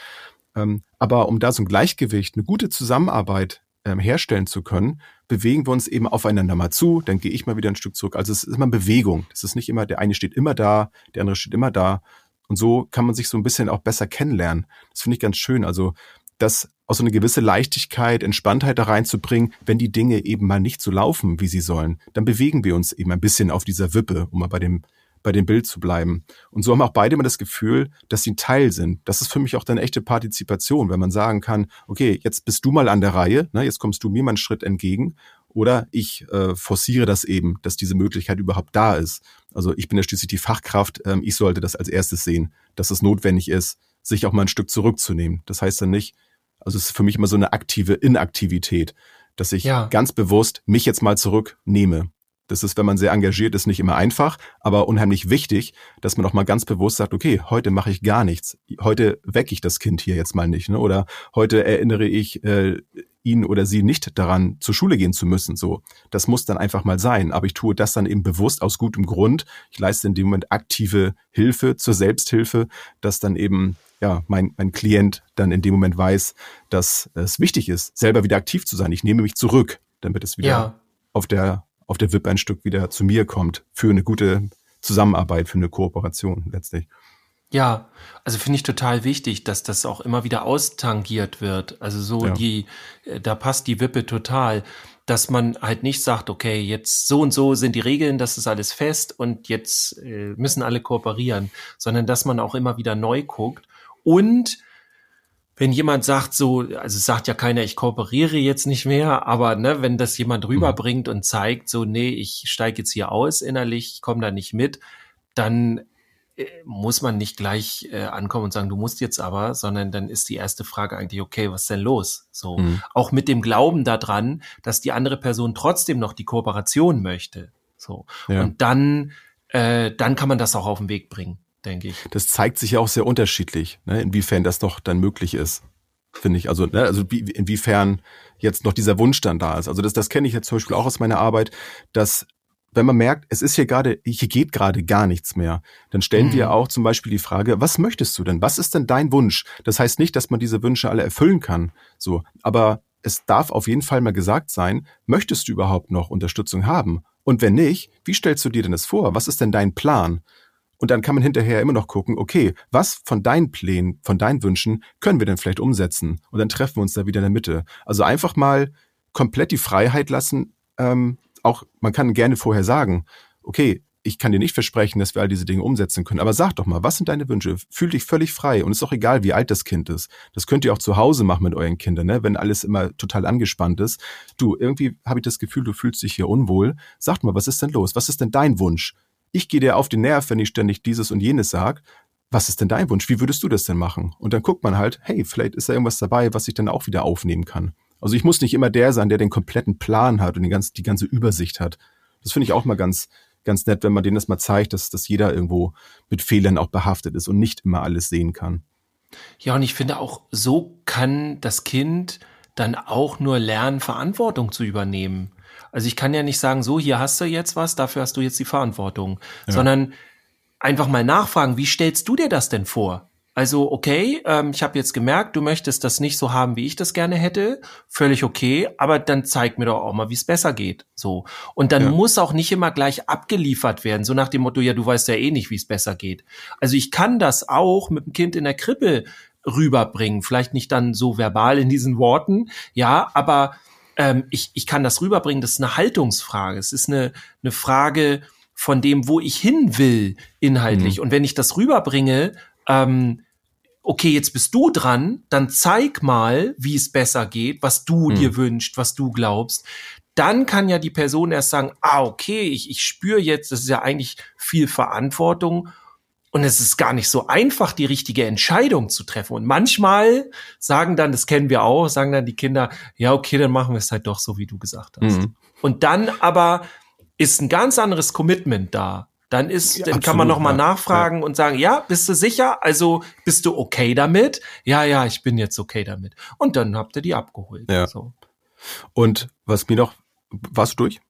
Ähm, aber um da so ein Gleichgewicht, eine gute Zusammenarbeit ähm, herstellen zu können, bewegen wir uns eben aufeinander mal zu, dann gehe ich mal wieder ein Stück zurück. Also es ist immer Bewegung. Das ist nicht immer, der eine steht immer da, der andere steht immer da. Und so kann man sich so ein bisschen auch besser kennenlernen. Das finde ich ganz schön. Also das auch so eine gewisse Leichtigkeit, Entspanntheit da reinzubringen, wenn die Dinge eben mal nicht so laufen, wie sie sollen, dann bewegen wir uns eben ein bisschen auf dieser Wippe, um mal bei dem bei dem Bild zu bleiben. Und so haben auch beide immer das Gefühl, dass sie ein Teil sind. Das ist für mich auch dann echte Partizipation, wenn man sagen kann, okay, jetzt bist du mal an der Reihe, ne, jetzt kommst du mir mal einen Schritt entgegen oder ich äh, forciere das eben, dass diese Möglichkeit überhaupt da ist. Also ich bin ja schließlich die Fachkraft, ähm, ich sollte das als erstes sehen, dass es notwendig ist, sich auch mal ein Stück zurückzunehmen. Das heißt dann nicht, also es ist für mich immer so eine aktive Inaktivität, dass ich Ja. ganz bewusst mich jetzt mal zurücknehme. Das ist, wenn man sehr engagiert ist, nicht immer einfach, aber unheimlich wichtig, dass man auch mal ganz bewusst sagt, okay, heute mache ich gar nichts. Heute wecke ich das Kind hier jetzt mal nicht. Ne? Oder heute erinnere ich äh, ihn oder sie nicht daran, zur Schule gehen zu müssen. So, Das muss dann einfach mal sein. Aber ich tue das dann eben bewusst aus gutem Grund. Ich leiste in dem Moment aktive Hilfe zur Selbsthilfe, dass dann eben ja, mein, mein Klient dann in dem Moment weiß, dass es wichtig ist, selber wieder aktiv zu sein. Ich nehme mich zurück, damit es wieder Ja. auf der auf der WIP ein Stück wieder zu mir kommt für eine gute Zusammenarbeit, für eine Kooperation letztlich. Ja, also finde ich total wichtig, dass das auch immer wieder austangiert wird. Also so Ja. die, äh, da passt die Wippe total, dass man halt nicht sagt, okay, jetzt so und so sind die Regeln, das ist alles fest und jetzt äh, müssen alle kooperieren, sondern dass man auch immer wieder neu guckt und wenn jemand sagt so, also es sagt ja keiner, ich kooperiere jetzt nicht mehr, aber ne, wenn das jemand rüberbringt und zeigt, so, nee, ich steige jetzt hier aus innerlich, ich komme da nicht mit, dann äh, muss man nicht gleich äh, ankommen und sagen, du musst jetzt aber, sondern dann ist die erste Frage eigentlich, okay, was ist denn los? So, Mhm. auch mit dem Glauben daran, dass die andere Person trotzdem noch die Kooperation möchte. So. Ja. Und dann, äh, dann kann man das auch auf den Weg bringen. Denke ich. Das zeigt sich ja auch sehr unterschiedlich, ne, inwiefern das doch dann möglich ist, finde ich. Also, ne, also wie, inwiefern jetzt noch dieser Wunsch dann da ist. Also das, das kenne ich jetzt zum Beispiel auch aus meiner Arbeit, dass wenn man merkt, es ist hier gerade, hier geht gerade gar nichts mehr, dann stellen mhm. wir auch zum Beispiel die Frage, was möchtest du denn? Was ist denn dein Wunsch? Das heißt nicht, dass man diese Wünsche alle erfüllen kann, so, aber es darf auf jeden Fall mal gesagt sein, möchtest du überhaupt noch Unterstützung haben? Und wenn nicht, wie stellst du dir denn das vor? Was ist denn dein Plan? Und dann kann man hinterher immer noch gucken, okay, was von deinen Plänen, von deinen Wünschen können wir denn vielleicht umsetzen? Und dann treffen wir uns da wieder in der Mitte. Also einfach mal komplett die Freiheit lassen. Ähm, auch, man kann gerne vorher sagen, okay, ich kann dir nicht versprechen, dass wir all diese Dinge umsetzen können. Aber sag doch mal, was sind deine Wünsche? Fühl dich völlig frei. Und ist doch egal, wie alt das Kind ist. Das könnt ihr auch zu Hause machen mit euren Kindern, ne? wenn alles immer total angespannt ist. Du, irgendwie habe ich das Gefühl, du fühlst dich hier unwohl. Sag mal, was ist denn los? Was ist denn dein Wunsch? Ich gehe dir auf den Nerv, wenn ich ständig dieses und jenes sag. Was ist denn dein Wunsch? Wie würdest du das denn machen? Und dann guckt man halt, hey, vielleicht ist da irgendwas dabei, was ich dann auch wieder aufnehmen kann. Also ich muss nicht immer der sein, der den kompletten Plan hat und die ganze, die ganze Übersicht hat. Das finde ich auch mal ganz, ganz nett, wenn man denen das mal zeigt, dass, dass jeder irgendwo mit Fehlern auch behaftet ist und nicht immer alles sehen kann. Ja, und ich finde auch, so kann das Kind dann auch nur lernen, Verantwortung zu übernehmen. Also ich kann ja nicht sagen, so, hier hast du jetzt was, dafür hast du jetzt die Verantwortung, ja. sondern einfach mal nachfragen, wie stellst du dir das denn vor? Also okay, ähm, ich habe jetzt gemerkt, du möchtest das nicht so haben, wie ich das gerne hätte, völlig okay, aber dann zeig mir doch auch mal, wie es besser geht. So und dann ja. muss auch nicht immer gleich abgeliefert werden, so nach dem Motto, ja, du weißt ja eh nicht, wie es besser geht. Also ich kann das auch mit dem Kind in der Krippe rüberbringen, vielleicht nicht dann so verbal in diesen Worten, ja, aber ähm, ich, ich kann das rüberbringen, das ist eine Haltungsfrage. Es ist eine, eine Frage von dem, wo ich hin will, inhaltlich. Mhm. Und wenn ich das rüberbringe, ähm, okay, jetzt bist du dran, dann zeig mal, wie es besser geht, was du mhm. dir wünschst, was du glaubst. Dann kann ja die Person erst sagen, ah, okay, ich, ich spüre jetzt, das ist ja eigentlich viel Verantwortung und es ist gar nicht so einfach, die richtige Entscheidung zu treffen. Und manchmal sagen dann, das kennen wir auch, sagen dann die Kinder, ja, okay, dann machen wir es halt doch so, wie du gesagt hast. Mhm. Und dann aber ist ein ganz anderes Commitment da. Dann ist, ja, dann absolut, kann man noch mal ja, nachfragen ja. und sagen, ja, bist du sicher? Also bist du okay damit? Ja, ja, ich bin jetzt okay damit. Und dann habt ihr die abgeholt. Ja. So. Und was mir noch, warst du durch?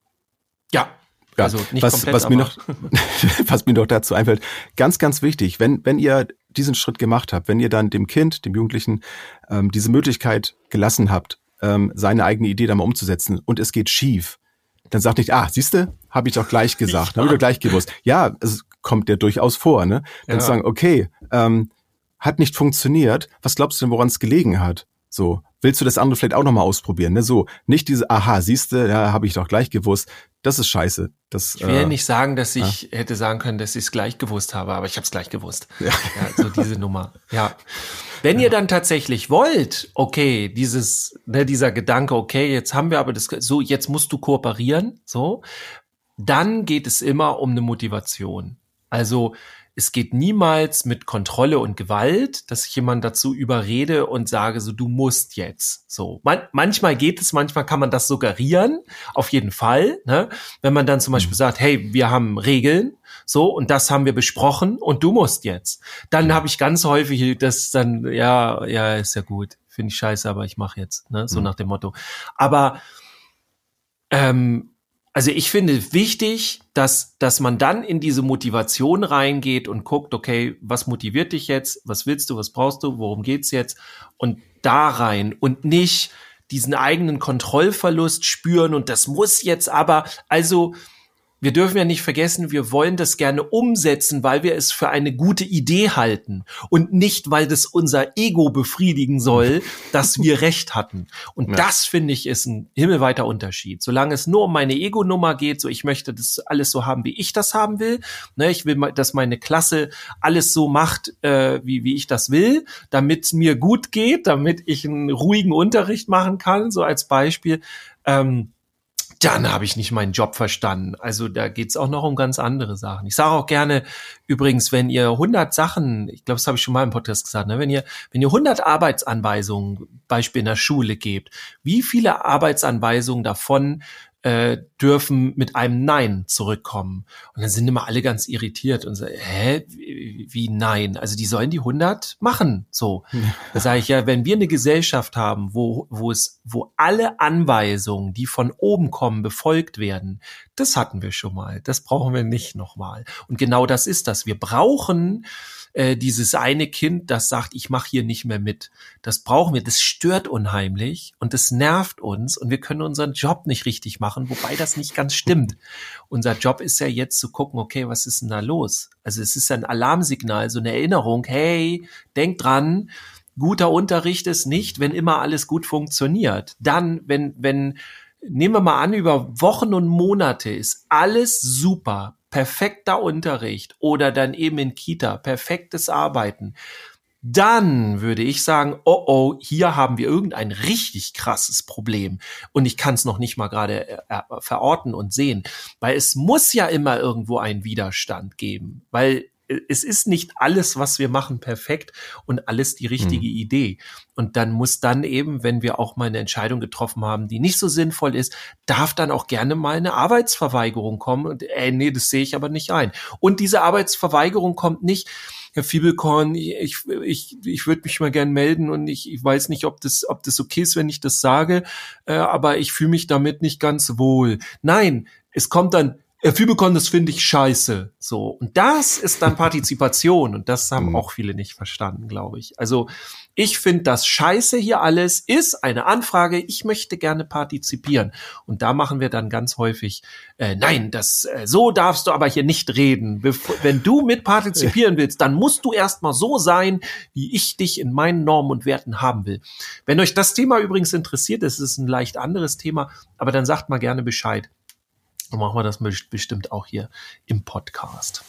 Ja, ja, also nicht was, komplett, was mir noch, was mir noch dazu einfällt, ganz, ganz wichtig, wenn, wenn ihr diesen Schritt gemacht habt, wenn ihr dann dem Kind, dem Jugendlichen, ähm, diese Möglichkeit gelassen habt, ähm, seine eigene Idee da mal umzusetzen und es geht schief, dann sagt nicht, ah, siehste, habe ich doch gleich gesagt, habe ich doch gleich gewusst. Ja, es kommt ja durchaus vor, ne? Dann ja. sagen, okay, ähm, hat nicht funktioniert, was glaubst du denn, woran es gelegen hat? So, willst du das andere vielleicht auch nochmal ausprobieren? Ne? So, nicht diese, aha, siehste, ja, habe ich doch gleich gewusst. Das ist scheiße. Das, ich will äh, nicht sagen, dass ich ja. hätte sagen können, dass ich es gleich gewusst habe, aber ich habe es gleich gewusst. Ja. ja. so diese Nummer. Ja. Wenn ja. ihr dann tatsächlich wollt, okay, dieses, ne, dieser Gedanke, okay, jetzt haben wir aber das, so, jetzt musst du kooperieren, so, dann geht es immer um eine Motivation. Also es geht niemals mit Kontrolle und Gewalt, dass ich jemand dazu überrede und sage, so du musst jetzt. So Man manchmal geht es, manchmal kann man das suggerieren, auf jeden Fall. Ne? Wenn man dann zum Beispiel mhm. sagt, hey, wir haben Regeln, so und das haben wir besprochen und du musst jetzt. Dann habe ich ganz häufig das dann, ja, ja, ist ja gut, finde ich scheiße, aber ich mache jetzt. Ne? So mhm. nach dem Motto. Aber ähm, also ich finde wichtig, dass, dass man dann in diese Motivation reingeht und guckt, okay, was motiviert dich jetzt? Was willst du? Was brauchst du? Worum geht's jetzt? Und da rein und nicht diesen eigenen Kontrollverlust spüren und das muss jetzt aber, also wir dürfen ja nicht vergessen, wir wollen das gerne umsetzen, weil wir es für eine gute Idee halten und nicht, weil das unser Ego befriedigen soll, dass wir Recht hatten. Und ja. das finde ich ist ein himmelweiter Unterschied. Solange es nur um meine Ego-Nummer geht, so ich möchte das alles so haben, wie ich das haben will. Ne, ich will, dass meine Klasse alles so macht, äh, wie, wie ich das will, damit es mir gut geht, damit ich einen ruhigen Unterricht machen kann, so als Beispiel. Ähm, dann habe ich nicht meinen Job verstanden. Also da geht's auch noch um ganz andere Sachen. Ich sage auch gerne übrigens, wenn ihr 100 Sachen, ich glaube, das habe ich schon mal im Podcast gesagt, ne, wenn ihr wenn ihr 100 Arbeitsanweisungen, Beispiel in der Schule gebt, wie viele Arbeitsanweisungen davon äh, dürfen mit einem Nein zurückkommen. Und dann sind immer alle ganz irritiert und sagen, hä, wie, wie Nein? Also die sollen die 100 machen. So, da sage ich ja, wenn wir eine Gesellschaft haben, wo, wo es, wo alle Anweisungen, die von oben kommen, befolgt werden, das hatten wir schon mal. Das brauchen wir nicht nochmal. Und genau das ist das. Wir brauchen äh, dieses eine Kind, das sagt, ich mache hier nicht mehr mit. Das brauchen wir, das stört unheimlich und das nervt uns und wir können unseren Job nicht richtig machen, wobei das nicht ganz stimmt. Unser Job ist ja jetzt zu gucken, okay, was ist denn da los? Also es ist ein Alarmsignal, so eine Erinnerung, hey, denk dran, guter Unterricht ist nicht, wenn immer alles gut funktioniert. Dann, wenn, wenn, nehmen wir mal an, über Wochen und Monate ist alles super, perfekter Unterricht oder dann eben in Kita perfektes Arbeiten, dann würde ich sagen, oh oh, hier haben wir irgendein richtig krasses Problem. Und ich kann es noch nicht mal gerade äh, äh, verorten und sehen, weil es muss ja immer irgendwo einen Widerstand geben, weil es ist nicht alles, was wir machen, perfekt und alles die richtige mhm. Idee. Und dann muss dann eben, wenn wir auch mal eine Entscheidung getroffen haben, die nicht so sinnvoll ist, darf dann auch gerne mal eine Arbeitsverweigerung kommen. Und ey, nee, das sehe ich aber nicht ein. Und diese Arbeitsverweigerung kommt nicht, Herr Fiebelkorn, ich, ich, ich würde mich mal gern melden und ich, ich weiß nicht, ob das, ob das okay ist, wenn ich das sage, äh, aber ich fühle mich damit nicht ganz wohl. Nein, es kommt dann, Herr Fübekon, das finde ich scheiße. So. Und das ist dann Partizipation. Und das haben mhm. auch viele nicht verstanden, glaube ich. Also, ich finde das scheiße hier alles ist eine Anfrage. Ich möchte gerne partizipieren. Und da machen wir dann ganz häufig, äh, nein, das, äh, so darfst du aber hier nicht reden. Bevor, wenn du mit partizipieren willst, dann musst du erstmal so sein, wie ich dich in meinen Normen und Werten haben will. Wenn euch das Thema übrigens interessiert, das ist ein leicht anderes Thema, aber dann sagt mal gerne Bescheid. Dann machen wir das bestimmt auch hier im Podcast.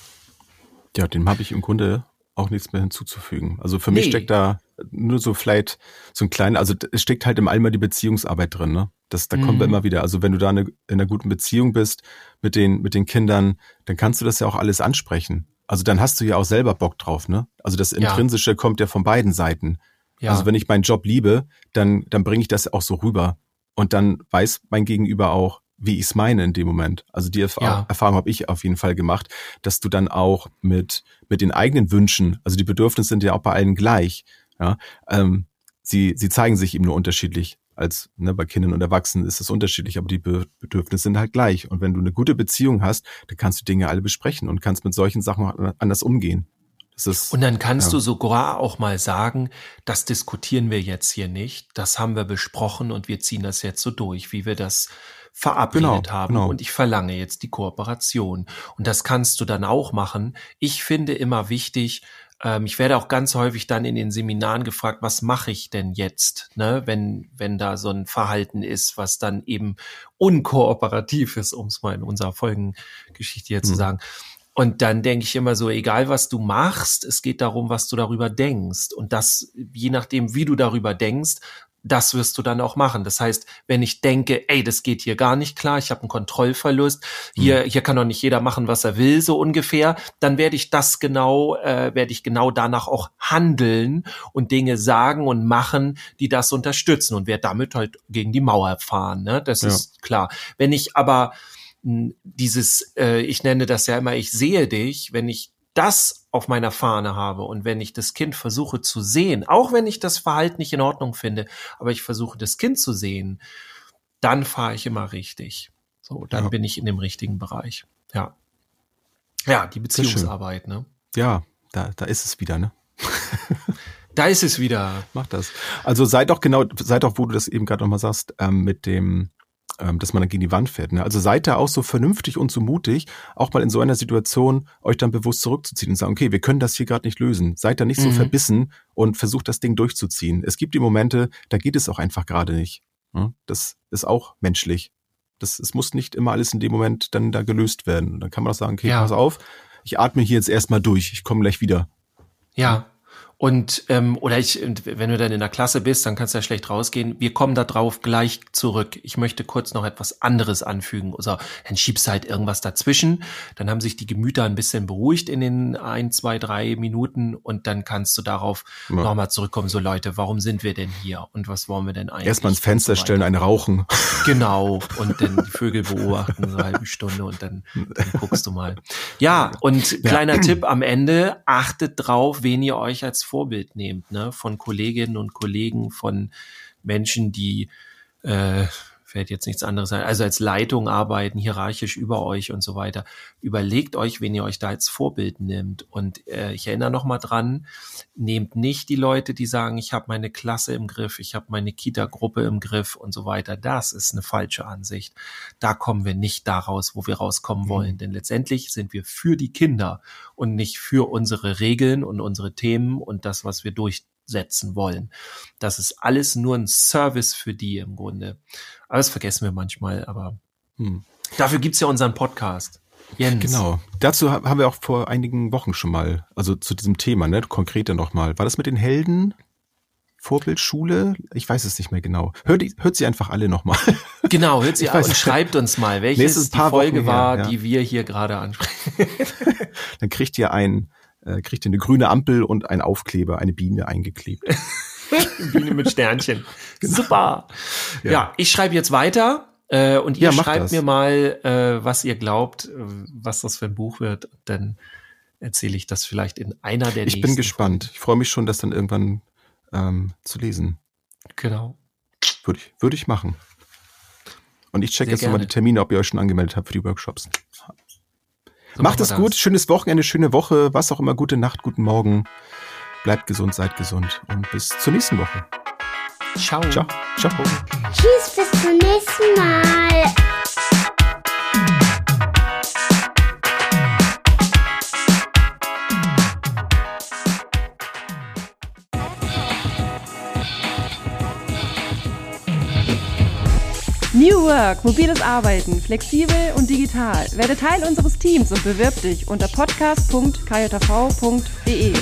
Ja, dem habe ich im Grunde auch nichts mehr hinzuzufügen. Also für mich steckt da nur so vielleicht so ein kleiner, also es steckt halt im Allem die Beziehungsarbeit drin, ne? Das, da mhm. kommen wir immer wieder. Also wenn du da eine, in einer guten Beziehung bist mit den, mit den Kindern, dann kannst du das ja auch alles ansprechen. Also dann hast du ja auch selber Bock drauf, ne? Also das Intrinsische ja. kommt ja von beiden Seiten. Ja. Also wenn ich meinen Job liebe, dann, dann bringe ich das auch so rüber. Und dann weiß mein Gegenüber auch, wie ich es meine in dem Moment. Also die Erf ja. Erfahrung habe ich auf jeden Fall gemacht, dass du dann auch mit, mit den eigenen Wünschen, also die Bedürfnisse sind ja auch bei allen gleich, ja, ähm, sie, sie zeigen sich eben nur unterschiedlich. Als ne, bei Kindern und Erwachsenen ist das unterschiedlich, aber die Be Bedürfnisse sind halt gleich. Und wenn du eine gute Beziehung hast, dann kannst du Dinge alle besprechen und kannst mit solchen Sachen anders umgehen. Ist, und dann kannst ja. du sogar auch mal sagen, das diskutieren wir jetzt hier nicht, das haben wir besprochen und wir ziehen das jetzt so durch, wie wir das verabredet genau, haben genau. und ich verlange jetzt die Kooperation. Und das kannst du dann auch machen. Ich finde immer wichtig, ähm, ich werde auch ganz häufig dann in den Seminaren gefragt, was mache ich denn jetzt, ne, wenn, wenn da so ein Verhalten ist, was dann eben unkooperativ ist, um es mal in unserer Folgengeschichte hier mhm. zu sagen. Und dann denke ich immer so, egal was du machst, es geht darum, was du darüber denkst. Und das, je nachdem, wie du darüber denkst, das wirst du dann auch machen. Das heißt, wenn ich denke, ey, das geht hier gar nicht klar, ich habe einen Kontrollverlust, hier, mhm. hier kann doch nicht jeder machen, was er will, so ungefähr, dann werde ich das genau, äh, werde ich genau danach auch handeln und Dinge sagen und machen, die das unterstützen und werde damit halt gegen die Mauer fahren. Ne? Das ja. ist klar. Wenn ich aber hm, dieses, äh, ich nenne das ja immer, ich sehe dich, wenn ich das auf meiner Fahne habe und wenn ich das Kind versuche zu sehen, auch wenn ich das Verhalten nicht in Ordnung finde, aber ich versuche das Kind zu sehen, dann fahre ich immer richtig. So, dann ja. bin ich in dem richtigen Bereich. Ja. Ja, die Beziehungsarbeit, ne? Ja, da, da ist es wieder, ne? da ist es wieder. Mach das. Also seid doch genau, seid doch, wo du das eben gerade nochmal sagst, ähm, mit dem, ähm, dass man dann gegen die Wand fährt. Ne? Also seid da auch so vernünftig und so mutig, auch mal in so einer Situation euch dann bewusst zurückzuziehen und sagen, okay, wir können das hier gerade nicht lösen. Seid da nicht mhm. so verbissen und versucht das Ding durchzuziehen. Es gibt die Momente, da geht es auch einfach gerade nicht. Ne? Das ist auch menschlich. Das, es muss nicht immer alles in dem Moment dann da gelöst werden. Dann kann man auch sagen, okay, ja. pass auf, ich atme hier jetzt erstmal durch, ich komme gleich wieder. Ja. Und ähm, oder ich, wenn du dann in der Klasse bist, dann kannst du ja schlecht rausgehen. Wir kommen da drauf gleich zurück. Ich möchte kurz noch etwas anderes anfügen. Oder dann schiebst du halt irgendwas dazwischen. Dann haben sich die Gemüter ein bisschen beruhigt in den ein, zwei, drei Minuten und dann kannst du darauf ja. nochmal zurückkommen. So Leute, warum sind wir denn hier und was wollen wir denn eigentlich? Erstmal ins Fenster so stellen, eine rauchen. Genau. Und dann die Vögel beobachten eine halbe Stunde und dann, dann guckst du mal. Ja, und ja. kleiner Tipp am Ende, achtet drauf, wen ihr euch als Vorbild nehmt, ne? Von Kolleginnen und Kollegen, von Menschen, die äh, fällt jetzt nichts anderes ein, also als Leitung arbeiten, hierarchisch über euch und so weiter. Überlegt euch, wen ihr euch da als Vorbild nimmt. Und äh, ich erinnere noch mal dran, nehmt nicht die Leute, die sagen, ich habe meine Klasse im Griff, ich habe meine Kita-Gruppe im Griff und so weiter. Das ist eine falsche Ansicht. Da kommen wir nicht daraus, wo wir rauskommen mhm. wollen. Denn letztendlich sind wir für die Kinder und nicht für unsere Regeln und unsere Themen und das, was wir durch setzen wollen. Das ist alles nur ein Service für die im Grunde. Aber das vergessen wir manchmal, aber hm. dafür gibt's ja unseren Podcast. Jens. Genau. Dazu haben wir auch vor einigen Wochen schon mal, also zu diesem Thema, ne, konkreter nochmal. War das mit den Helden? Vorbildschule? Ich weiß es nicht mehr genau. Hört, hört sie einfach alle nochmal. Genau, hört sie an und schreibt uns mal, welches die Folge war, her, ja. die wir hier gerade ansprechen. Dann kriegt ihr ein, äh, kriegt ihr eine grüne Ampel und ein Aufkleber, eine Biene eingeklebt. Biene mit Sternchen. Genau. Super. Ja. ja, ich schreibe jetzt weiter. Äh, und ihr ja, schreibt das. mir mal, äh, was ihr glaubt, äh, was das für ein Buch wird. Dann erzähle ich das vielleicht in einer der ich nächsten. Ich bin gespannt. Folgen. Ich freue mich schon, das dann irgendwann ähm, zu lesen. Genau. Würde ich, würde ich machen. Und ich check Sehr jetzt nochmal die Termine, ob ihr euch schon angemeldet habt für die Workshops. So Macht es gut, schönes Wochenende, schöne Woche, was auch immer, gute Nacht, guten Morgen. Bleibt gesund, seid gesund und bis zur nächsten Woche. Ciao. Ciao. Ciao. Tschüss, bis zum nächsten Mal. New Work, mobiles Arbeiten, flexibel und digital. Werde Teil unseres Teams und bewirb dich unter podcast.kjv.de.